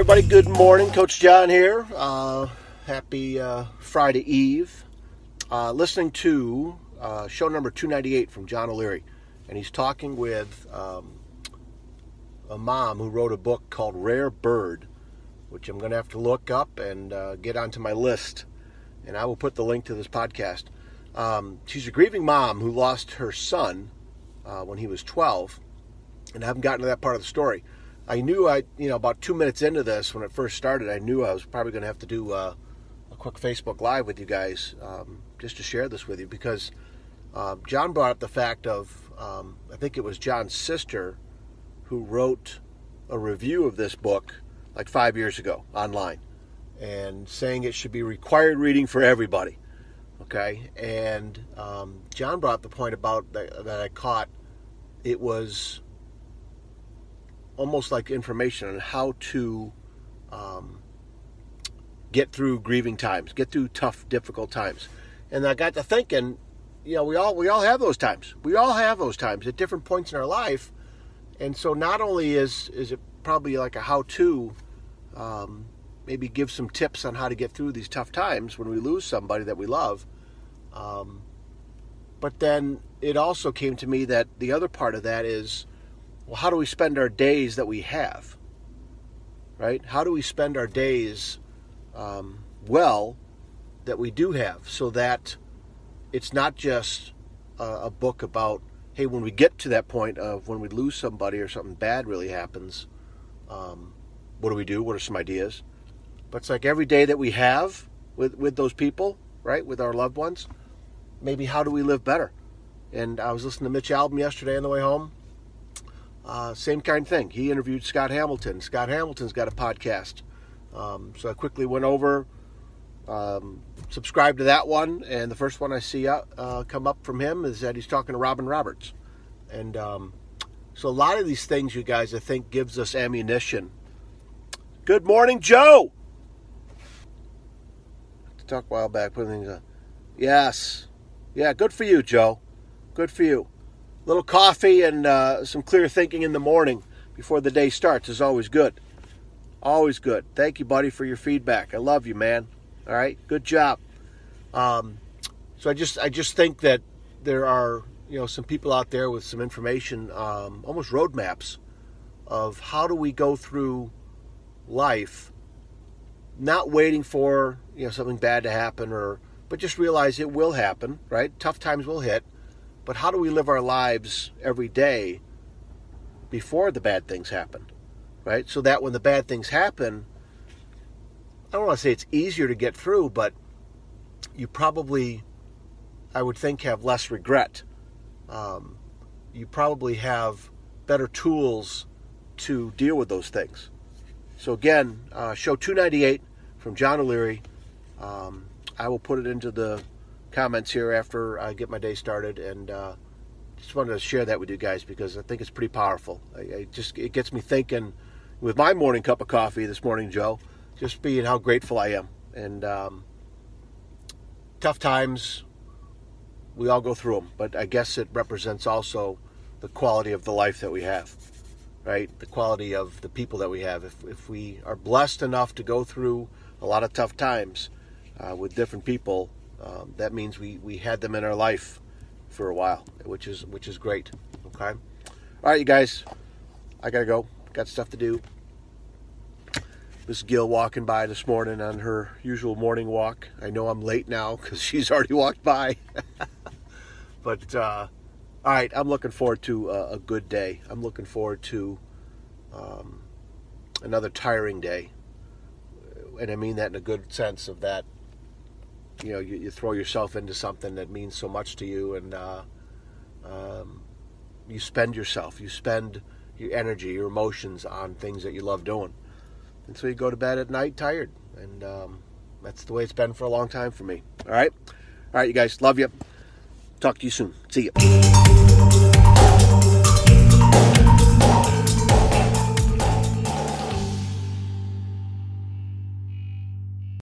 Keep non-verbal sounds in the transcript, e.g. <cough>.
everybody. Good morning. Coach John here. Uh, happy uh, Friday Eve. Uh, listening to uh, show number 298 from John O'Leary. And he's talking with um, a mom who wrote a book called Rare Bird, which I'm going to have to look up and uh, get onto my list. And I will put the link to this podcast. Um, she's a grieving mom who lost her son uh, when he was 12. And I haven't gotten to that part of the story. I knew I, you know, about two minutes into this when it first started, I knew I was probably going to have to do uh, a quick Facebook Live with you guys um, just to share this with you because uh, John brought up the fact of, um, I think it was John's sister who wrote a review of this book like five years ago online and saying it should be required reading for everybody. Okay, and um, John brought the point about that, that I caught. It was almost like information on how to um, get through grieving times, get through tough, difficult times. And I got to thinking, you know, we all we all have those times. We all have those times at different points in our life. And so, not only is is it probably like a how-to, um, maybe give some tips on how to get through these tough times when we lose somebody that we love. Um, but then it also came to me that the other part of that is well, how do we spend our days that we have? Right? How do we spend our days um, well that we do have so that it's not just a, a book about, hey, when we get to that point of when we lose somebody or something bad really happens, um, what do we do? What are some ideas? But it's like every day that we have with, with those people, right, with our loved ones, maybe how do we live better? And I was listening to Mitch Albom yesterday on the way home, uh, same kind of thing. He interviewed Scott Hamilton. Scott Hamilton's got a podcast. Um, so I quickly went over, um, subscribed to that one, and the first one I see uh, come up from him is that he's talking to Robin Roberts. And um, so a lot of these things, you guys, I think gives us ammunition. Good morning, Joe. To talk a while back, putting things on. Yes, yeah, good for you, Joe. Good for you little coffee and uh, some clear thinking in the morning before the day starts is always good. Always good. Thank you, buddy, for your feedback. I love you, man. All right, good job. Um, so I just I just think that there are you know some people out there with some information, um, almost roadmaps of how do we go through life, not waiting for you know something bad to happen or but just realize it will happen. Right, tough times will hit but how do we live our lives every day before the bad things happen? Right? So that when the bad things happen, I don't want to say it's easier to get through, but you probably, I would think, have less regret. Um, you probably have better tools to deal with those things. So, again, uh, show 298 from John O'Leary. Um, I will put it into the comments here after I get my day started, and uh, just wanted to share that with you guys because I think it's pretty powerful. I, I just it gets me thinking with my morning cup of coffee this morning, Joe. Just being how grateful I am, and um, tough times we all go through them, but I guess it represents also the quality of the life that we have, right? The quality of the people that we have. If if we are blessed enough to go through a lot of tough times uh, with different people um, that means we, we had them in our life for a while, which is which is great. Okay, all right, you guys, I gotta go. Got stuff to do. Miss Gill walking by this morning on her usual morning walk. I know I'm late now because <laughs> she's already walked by. <laughs> but uh, all right, I'm looking forward to a, a, good day. I'm looking forward to um, another tiring day, and I mean that in a good sense of that you know you, you, throw yourself into something that means so much to you and uh, um, you spend yourself you spend your energy your emotions on things that you love doing. And so you go to bed at night tired and um, that's the way it's been for a long time for me. All right? All right you guys love you talk to you soon. See you